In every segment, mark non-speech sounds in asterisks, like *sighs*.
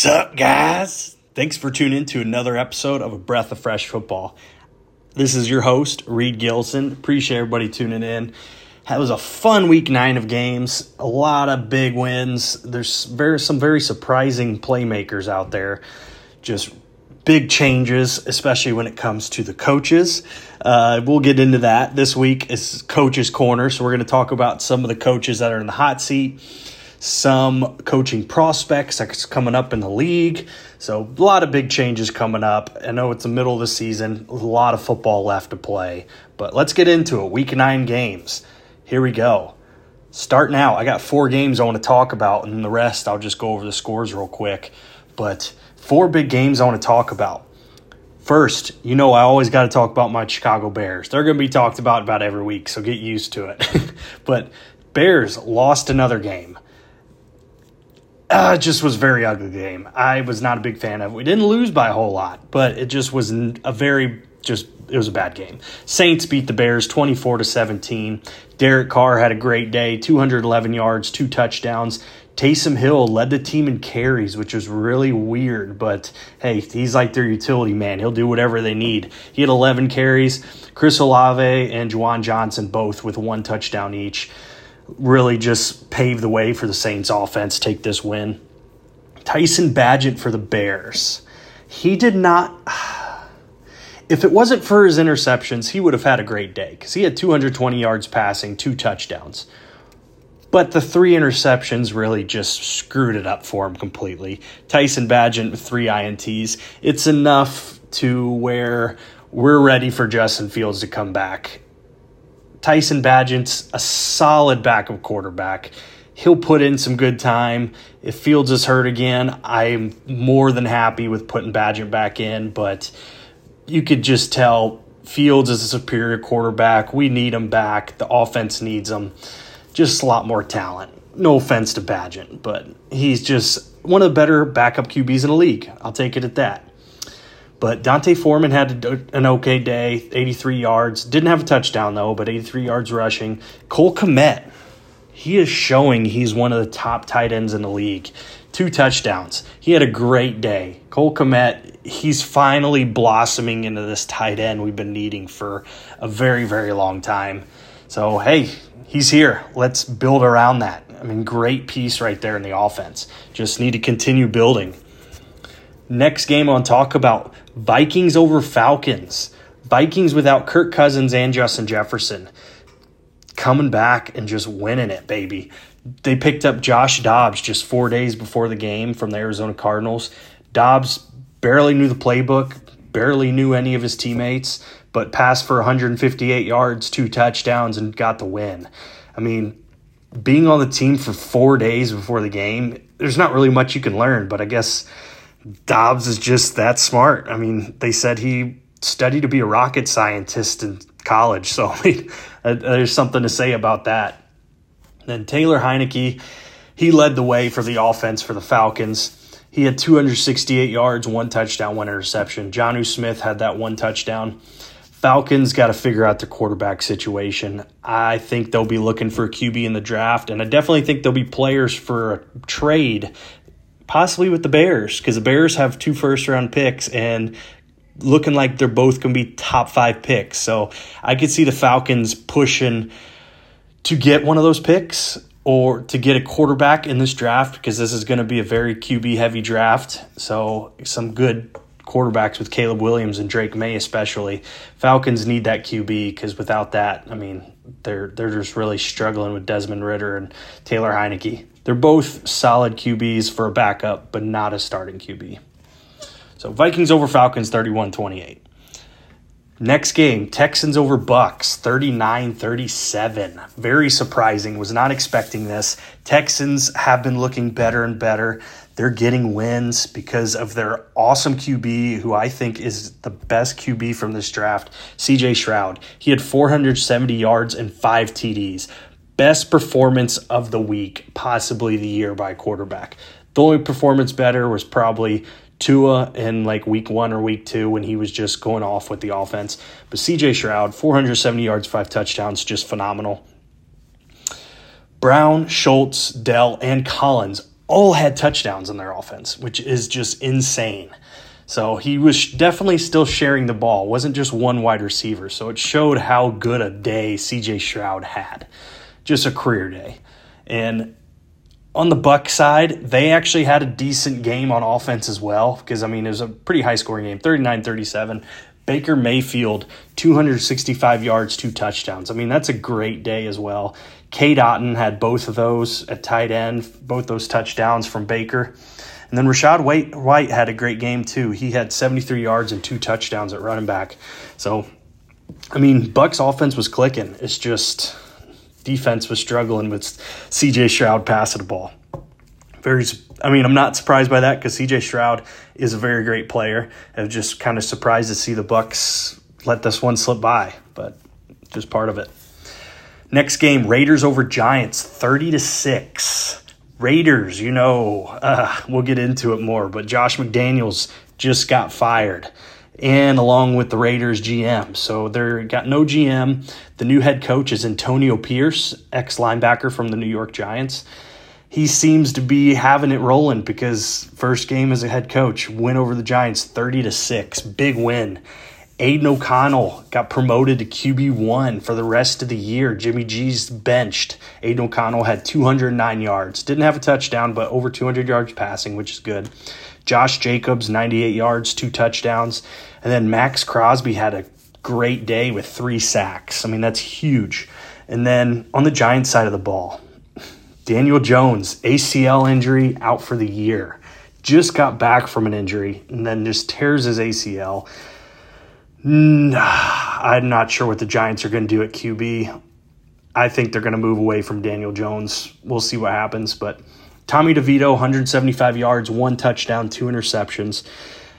Sup, guys? Thanks for tuning in to another episode of A Breath of Fresh Football. This is your host, Reid Gilson. Appreciate everybody tuning in. That was a fun week nine of games. A lot of big wins. There's very some very surprising playmakers out there. Just big changes, especially when it comes to the coaches. Uh, we'll get into that this week. Is Coaches Corner, so we're going to talk about some of the coaches that are in the hot seat some coaching prospects that's coming up in the league. So a lot of big changes coming up. I know it's the middle of the season, a lot of football left to play. But let's get into it. Week nine games. Here we go. Start now. I got four games I want to talk about, and the rest I'll just go over the scores real quick. But four big games I want to talk about. First, you know I always got to talk about my Chicago Bears. They're going to be talked about about every week, so get used to it. *laughs* but Bears lost another game uh, it just was very ugly game. I was not a big fan of. We didn't lose by a whole lot, but it just was a very just it was a bad game. Saints beat the Bears 24 to 17. Derek Carr had a great day, 211 yards, two touchdowns. Taysom Hill led the team in carries, which was really weird, but hey, he's like their utility man. He'll do whatever they need. He had 11 carries. Chris Olave and Juwan Johnson both with one touchdown each really just paved the way for the Saints offense take this win. Tyson Bagent for the Bears. He did not *sighs* if it wasn't for his interceptions, he would have had a great day cuz he had 220 yards passing, two touchdowns. But the three interceptions really just screwed it up for him completely. Tyson Bagent with three INTs. It's enough to where we're ready for Justin Fields to come back Tyson Bagent's a solid backup quarterback. He'll put in some good time. If Fields is hurt again, I'm more than happy with putting Bagent back in, but you could just tell Fields is a superior quarterback. We need him back. The offense needs him. Just a lot more talent. No offense to Bagent, but he's just one of the better backup QBs in the league. I'll take it at that. But D'Onta Foreman had an okay day, 83 yards. Didn't have a touchdown, though, but 83 yards rushing. Cole Kmet, he is showing he's one of the top tight ends in the league. Two touchdowns. He had a great day. Cole Kmet, he's finally blossoming into this tight end we've been needing for a very, very long time. So, hey, he's here. Let's build around that. I mean, great piece right there in the offense. Just need to continue building. Next game on talk about Vikings over Falcons. Vikings without Kirk Cousins and Justin Jefferson. Coming back and just winning it, baby. They picked up Josh Dobbs just four days before the game from the Arizona Cardinals. Dobbs barely knew the playbook, barely knew any of his teammates, but passed for 158 yards, two touchdowns, and got the win. I mean, being on the team for four days before the game, there's not really much you can learn, but I guess Dobbs is just that smart. I mean, they said he studied to be a rocket scientist in college, so *laughs* I mean, uh, there's something to say about that. Then Taylor Heinicke, he led the way for the offense for the Falcons. He had 268 yards, one touchdown, one interception. Jonnu Smith had that one touchdown. Falcons got to figure out the quarterback situation. I think they'll be looking for a QB in the draft, and I definitely think there'll be players for a trade possibly with the Bears because the Bears have two first round picks and looking like they're both going to be top five picks. So I could see the Falcons pushing to get one of those picks or to get a quarterback in this draft because this is going to be a very QB heavy draft. So some good quarterbacks with Caleb Williams and Drake Maye especially. Falcons need that QB because without that, I mean, they're they're just really struggling with Desmond Ridder and Taylor Heinicke. They're both solid QBs for a backup, but not a starting QB. So Vikings over Falcons 31 28. Next game, Texans over Bucks 39 37. Very surprising. Was not expecting this. Texans have been looking better and better. They're getting wins because of their awesome QB, who I think is the best QB from this draft, CJ Stroud. He had 470 yards and five TDs best performance of the week, possibly the year by quarterback. The only performance better was probably Tua in like week one or week two when he was just going off with the offense. But CJ Stroud, 470 yards, five touchdowns, just phenomenal. Brown, Schultz, Dell, and Collins all had touchdowns in their offense, which is just insane. So he was definitely still sharing the ball. Wasn't just one wide receiver. So it showed how good a day CJ Stroud had. Just a career day. And on the Buck side, they actually had a decent game on offense as well because I mean it was a pretty high scoring game, 39-37. Baker Mayfield, 265 yards, two touchdowns. I mean, that's a great day as well. Cade Otton had both of those at tight end, both those touchdowns from Baker. And then Rachaad White, had a great game too. He had 73 yards and two touchdowns at running back. So, I mean, Buck's offense was clicking. It's just defense was struggling with CJ Stroud passing the ball. Very, I mean, I'm not surprised by that because CJ Stroud is a very great player. I'm just kind of surprised to see the Bucks let this one slip by, but just part of it. Next game, Raiders over Giants, 30 to 6. Raiders, you know, uh, we'll get into it more, but Josh McDaniels just got fired and along with the Raiders GM. So they're got no GM. The new head coach is Antonio Pierce, ex linebacker from the New York Giants. He seems to be having it rolling because first game as a head coach, win over the Giants 30 to 6, big win. Aidan O'Connell got promoted to QB1 for the rest of the year. Jimmy G's benched. Aidan O'Connell had 209 yards. Didn't have a touchdown, but over 200 yards passing, which is good. Josh Jacobs, 98 yards, two touchdowns. And then Maxx Crosby had a great day with three sacks. I mean, that's huge. And then on the Giants side of the ball, Daniel Jones, ACL injury, out for the year. Just got back from an injury and then just tears his ACL. *sighs* I'm not sure what the Giants are going to do at QB. I think they're going to move away from Daniel Jones. We'll see what happens. But Tommy DeVito, 175 yards, one touchdown, two interceptions.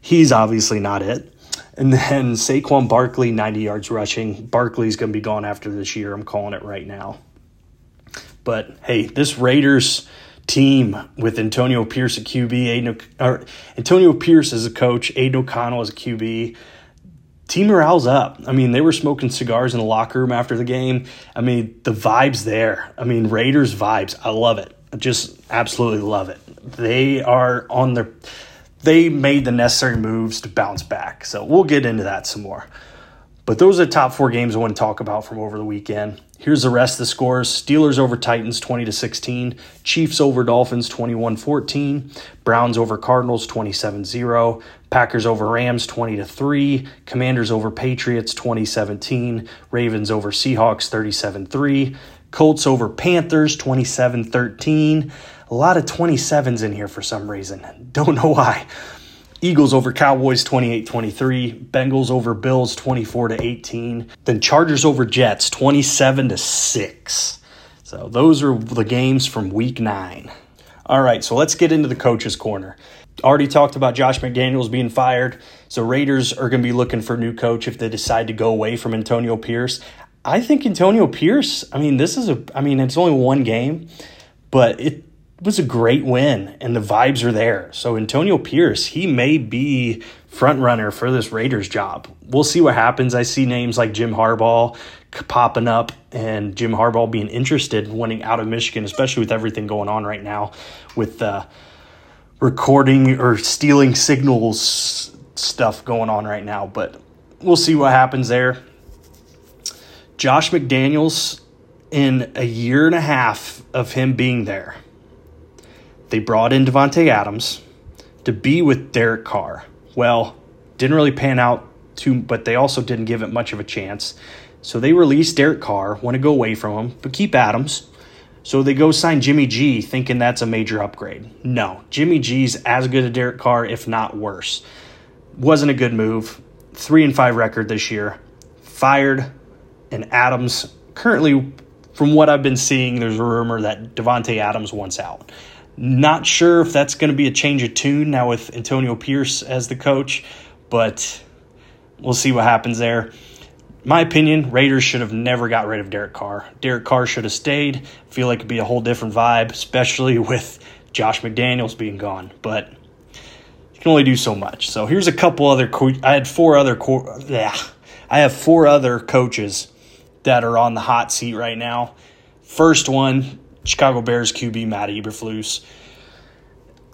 He's obviously not it. And then Saquon Barkley, 90 yards rushing. Barkley's going to be gone after this year. I'm calling it right now. But hey, this Raiders team with Antonio Pierce at QB, Aidan, or Antonio Pierce as a coach, Aidan O'Connell as a QB. Team morale's up. I mean, they were smoking cigars in the locker room after the game. I mean, the vibes there. I mean, Raiders vibes. I love it. I just absolutely love it. They are on their they made the necessary moves to bounce back. So we'll get into that some more. But those are the top four games I want to talk about from over the weekend. Here's the rest of the scores Steelers over Titans 20 to 16, Chiefs over Dolphins 21 14, Browns over Cardinals 27 0, Packers over Rams 20 to 3, Commanders over Patriots 2017, Ravens over Seahawks 37 3, Colts over Panthers 27 13. A lot of 27s in here for some reason. *laughs* Don't know why. Eagles over Cowboys 28-23, Bengals over Bills 24 to 18, then Chargers over Jets 27 to 6. So those are the games from week 9. All right, so let's get into the coaches corner. Already talked about Josh McDaniels being fired. So Raiders are going to be looking for a new coach if they decide to go away from Antonio Pierce. I think Antonio Pierce, I mean, this is a I mean, it's only one game, but it was a great win and the vibes are there. So Antonio Pierce, he may be front runner for this Raiders job. We'll see what happens. I see names like Jim Harbaugh popping up and Jim Harbaugh being interested in winning out of Michigan, especially with everything going on right now with uh, recording or stealing signals stuff going on right now. But we'll see what happens there. Josh McDaniels, in a year and a half of him being there, they brought in Davante Adams to be with Derek Carr. Well, didn't really pan out too, but they also didn't give it much of a chance. So they released Derek Carr, want to go away from him, but keep Adams. So they go sign Jimmy G, thinking that's a major upgrade. No, Jimmy G's as good as Derek Carr, if not worse. Wasn't a good move. Three and five record this year. Fired, and Adams currently, from what I've been seeing, there's a rumor that Davante Adams wants out. Not sure if that's going to be a change of tune now with Antonio Pierce as the coach, but we'll see what happens there. My opinion, Raiders should have never got rid of Derek Carr. Derek Carr should have stayed. I feel like it'd be a whole different vibe, especially *laughs* with Josh McDaniels being gone. But you can only do so much. So here's a couple other. Co- I had four other. Co- yeah, I have four other coaches that are on the hot seat right now. First one, Chicago Bears QB Matt Eberflus.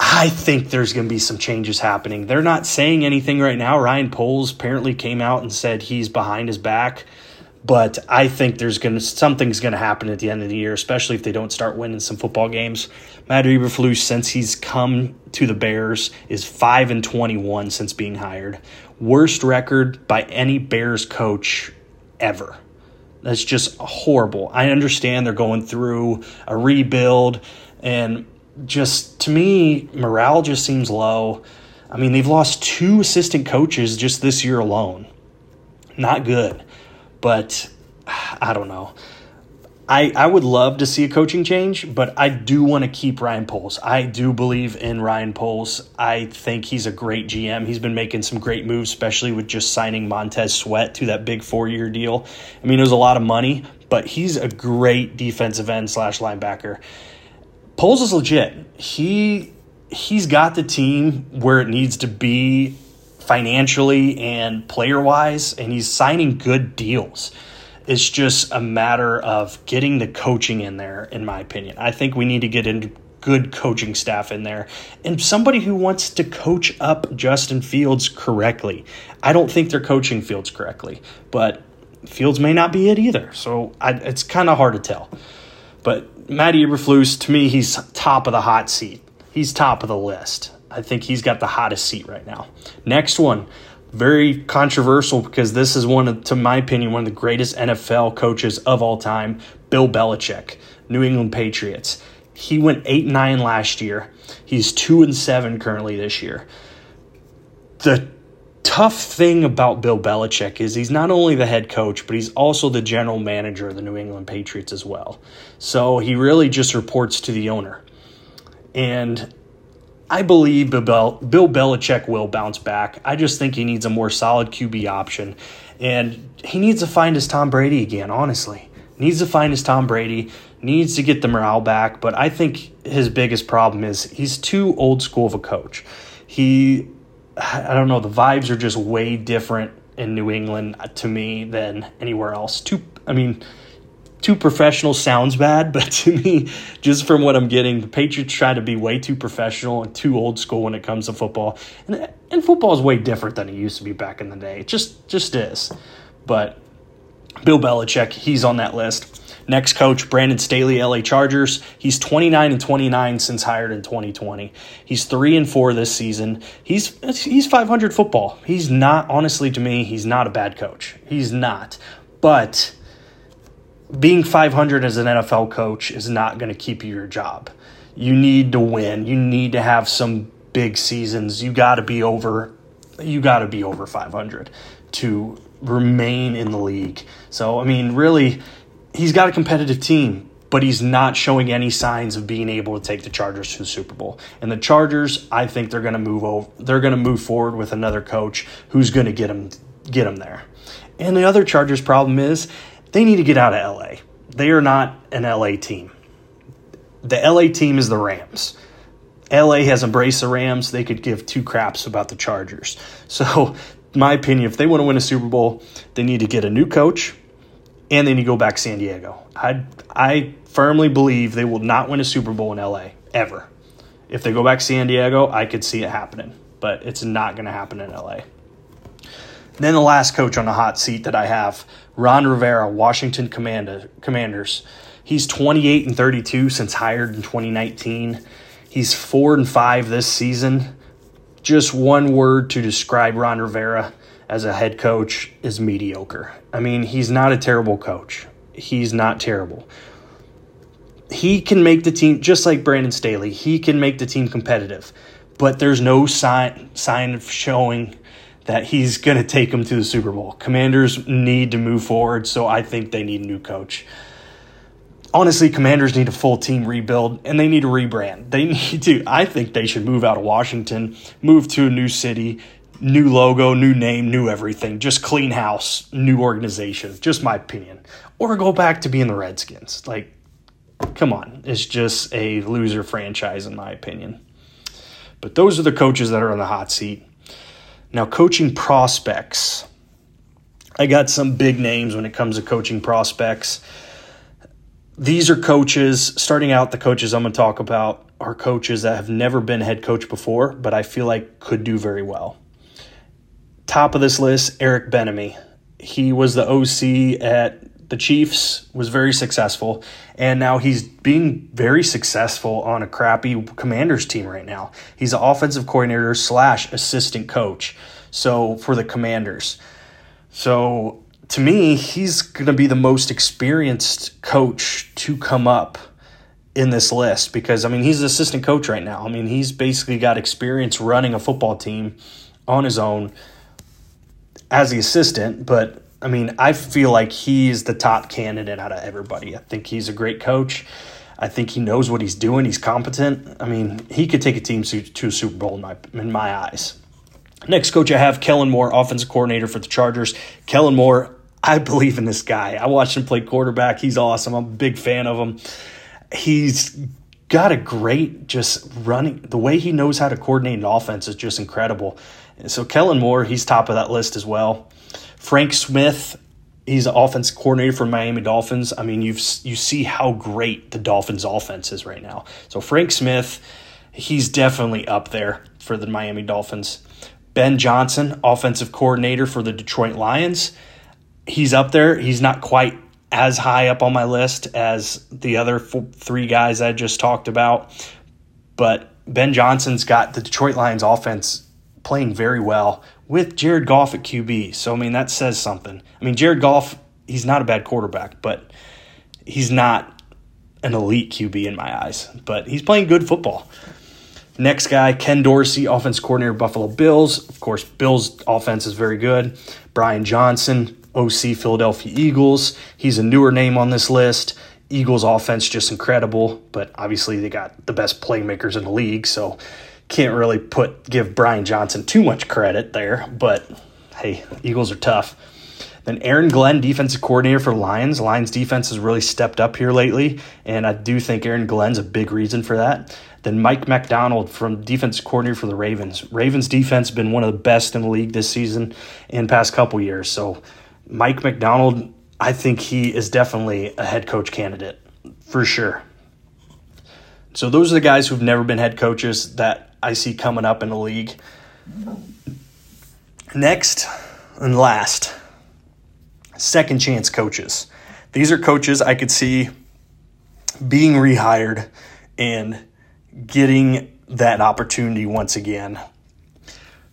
I think there's going to be some changes happening. They're not saying anything right now. Ryan Poles apparently came out and said he's behind his back, but I think there's going to something's going to happen at the end of the year, especially if they don't start winning some football games. Matt Eberflus, since he's come to the Bears, is five and twenty-one since being hired, worst record by any Bears coach ever. That's just horrible. I understand they're going through a rebuild and just to me, morale just seems low. I mean, they've lost two assistant coaches just this year alone. Not good, but *sighs* I don't know. I, I would love to see a coaching change, but I do want to keep Ryan Poles. I do believe in Ryan Poles. I think he's a great GM. He's been making some great moves, especially with just signing Montez Sweat to that big four year deal. I mean, it was a lot of money, but he's a great defensive end slash linebacker. Poles is legit. He he's got the team where it needs to be financially and player wise, and he's signing good deals. It's just a matter of getting the coaching in there, in my opinion. I think we need to get into good coaching staff in there and somebody who wants to coach up Justin Fields correctly. I don't think they're coaching Fields correctly, but Fields may not be it either. So I, it's kind of hard to tell. But Matty Eberflus, to me, he's top of the hot seat. He's top of the list. I think he's got the hottest seat right now. Next one, very controversial because this is one of, to my opinion, one of the greatest NFL coaches of all time, Bill Belichick, New England Patriots. He went 8 9 last year. He's 2 and 7 currently this year. The tough thing about Bill Belichick is he's not only the head coach, but he's also the general manager of the New England Patriots as well. So he really just reports to the owner. And I believe Bill, Belichick will bounce back. I just think he needs a more solid QB option. And he needs to find his Tom Brady again, honestly. Needs to find his Tom Brady, needs to get the morale back. But I think his biggest problem is he's too old school of a coach. He I don't know, the vibes are just way different in New England to me than anywhere else. Too, I mean, too professional sounds bad, but *laughs* to me, just from what I'm getting, the Patriots try to be way too professional and too old school when it comes to football. And, and football is way different than it used to be back in the day. It just just is. But Bill Belichick, he's on that list. Next coach, Brandon Staley, LA Chargers. He's 29 and 29 since hired in 2020. He's 3 and 4 this season. He's he's 500 football. He's not honestly to me, he's not a bad coach. He's not. But being 500 as an NFL coach is not going to keep you your job. You need to win. You need to have some big seasons. You got to be over you got to be over 500 to remain in the league. So, I mean, really he's got a competitive team, but he's not showing any signs of being able to take the Chargers to the Super Bowl. And the Chargers, I think they're going to move over. They're going to move forward with another coach who's going to get them get them there. And the other Chargers problem is they need to get out of LA. They are not an LA team. The LA team is the Rams. LA has embraced the Rams. They could give two craps about the Chargers. So, my opinion, if they want to win a Super Bowl, they need to get a new coach and then you go back to San Diego. I I firmly believe they will not win a Super Bowl in LA ever. If they go back to San Diego, I could see it happening, but it's not going to happen in LA. Then the last coach on the hot seat that I have, Ron Rivera, Washington Commander, Commanders. He's 28 and 32 since hired in 2019. He's 4 and 5 this season. Just one word to describe Ron Rivera as a head coach is mediocre. I mean, he's not a terrible coach. He's not terrible. He can make the team just like Brandon Staley. He can make the team competitive, but there's no sign sign of showing that he's going to take them to the Super Bowl. Commanders need to move forward, so I think they need a new coach. Honestly, Commanders need a full team rebuild and they need a rebrand. They *laughs* need to I think they should move out of Washington, move to a new city, new logo, new name, new everything, just clean house, new organization. Just my opinion. Or go back to being the Redskins. Like, come on. It's just a loser franchise, in my opinion. But those are the coaches that are on the hot seat. Now, coaching prospects. I got some big names when it comes to coaching prospects. these are coaches, starting out, the coaches I'm going to talk about are coaches that have never been head coach before, but I feel like could do very well. Top of this list, Eric Bieniemy. He was the OC at the Chiefs, was very successful, and now he's being very successful on a crappy Commanders team right now. He's an offensive coordinator slash assistant coach. So for the Commanders, so to me, he's going to be the most experienced coach to come up in this list because I mean he's an assistant coach right now. I mean he's basically got experience running a football team on his own as the assistant, but I mean I feel like he's the top candidate out of everybody. I think he's a great coach. I think he knows what he's doing. He's competent. I mean, he could take a team to a Super Bowl in my in my eyes. Next coach I have Kellen Moore, offensive coordinator for the Chargers. Kellen Moore, I believe in this guy. I watched him play quarterback. He's awesome. I'm a big fan of him he's got a great just running the way he knows how to coordinate an offense is just incredible. So Kellen Moore, he's top of that list as well. Frank Smith, he's an offense coordinator for Miami Dolphins. I mean, you've you see how great the Dolphins offense is right now. So Frank Smith, he's definitely up there for the Miami Dolphins. Ben Johnson, offensive coordinator for the Detroit Lions. He's up there. He's not quite as high up on my list as the other four, three guys I just talked about. But Ben Johnson's got the Detroit Lions offense playing very well with Jared Goff at QB. So, I mean, that says something. I mean, Jared Goff, he's not a bad quarterback, but he's not an elite QB in my eyes. But he's playing good football. Next guy, Ken Dorsey, offense coordinator, Buffalo Bills. Of course, Bills' offense is very good. Brian Johnson, OC Philadelphia Eagles. He's a newer name on this list. Eagles offense just incredible, but obviously they got the best playmakers in the league, so can't really put give Brian Johnson too much credit there, but hey, Eagles are tough. Then Aaron Glenn, defensive coordinator for Lions. Lions defense has really stepped up here lately, and I do think Aaron Glenn's a big reason for that. Then Mike Macdonald from defense coordinator for the Ravens. Ravens defense has been one of the best in the league this season and past couple years. So Mike Macdonald, I think he is definitely a head coach candidate for sure. So those are the guys who've never been head coaches that I see coming up in the league. Next and last, second chance coaches. These are coaches I could see being rehired and getting that opportunity once again.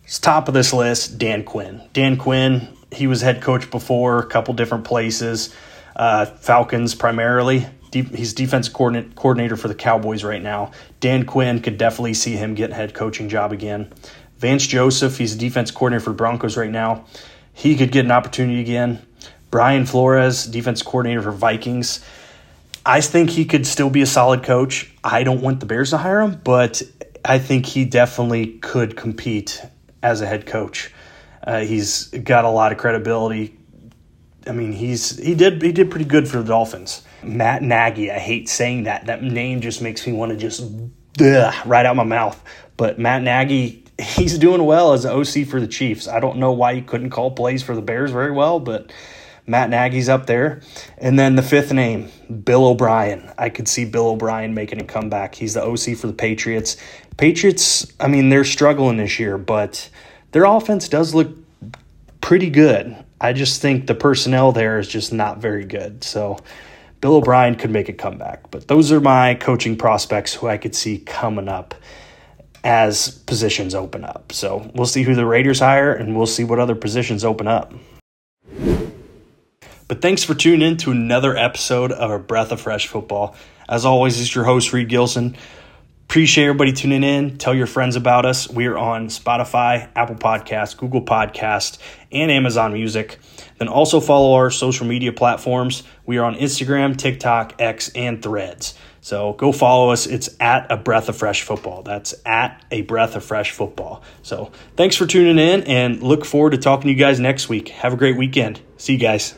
It's top of this list, Dan Quinn. Dan Quinn, he was head coach before a couple different places, uh, Falcons primarily. He's defense coordinator for the Cowboys right now. Dan Quinn could definitely see him get head coaching job again. Vance Joseph, he's a defense coordinator for Broncos right now. He could get an opportunity again. Brian Flores, defense coordinator for Vikings. I think he could still be a solid coach. I don't want the Bears to hire him, but I think he definitely could compete as a head coach. Uh, he's got a lot of credibility. I mean, he's he did he did pretty good for the Dolphins. Matt Nagy, I hate saying that. That name just makes me want to just ugh, right out my mouth. But Matt Nagy, he's doing well as an OC for the Chiefs. I don't know why he couldn't call plays for the Bears very well, but Matt Nagy's up there. And then the fifth name, Bill O'Brien. I could see Bill O'Brien making a comeback. He's the OC for the Patriots. Patriots, I mean, they're struggling this year, but their offense does look pretty good. I just think the personnel there is just not very good. So Bill O'Brien could make a comeback. But those are my coaching prospects who I could see coming up as positions open up. So we'll see who the Raiders hire and we'll see what other positions open up. But thanks for tuning in to another episode of A Breath of Fresh Football. As always, it's your host, Reid Gilson. Appreciate everybody tuning in. Tell your friends about us. We are on Spotify, Apple Podcasts, Google Podcast, and Amazon Music. Then also follow our social media platforms. We are on Instagram, TikTok, X, and Threads. So go follow us. It's at a breath of fresh football. That's at a breath of fresh football. So thanks for tuning in and look forward to talking to you guys next week. Have a great weekend. See you guys.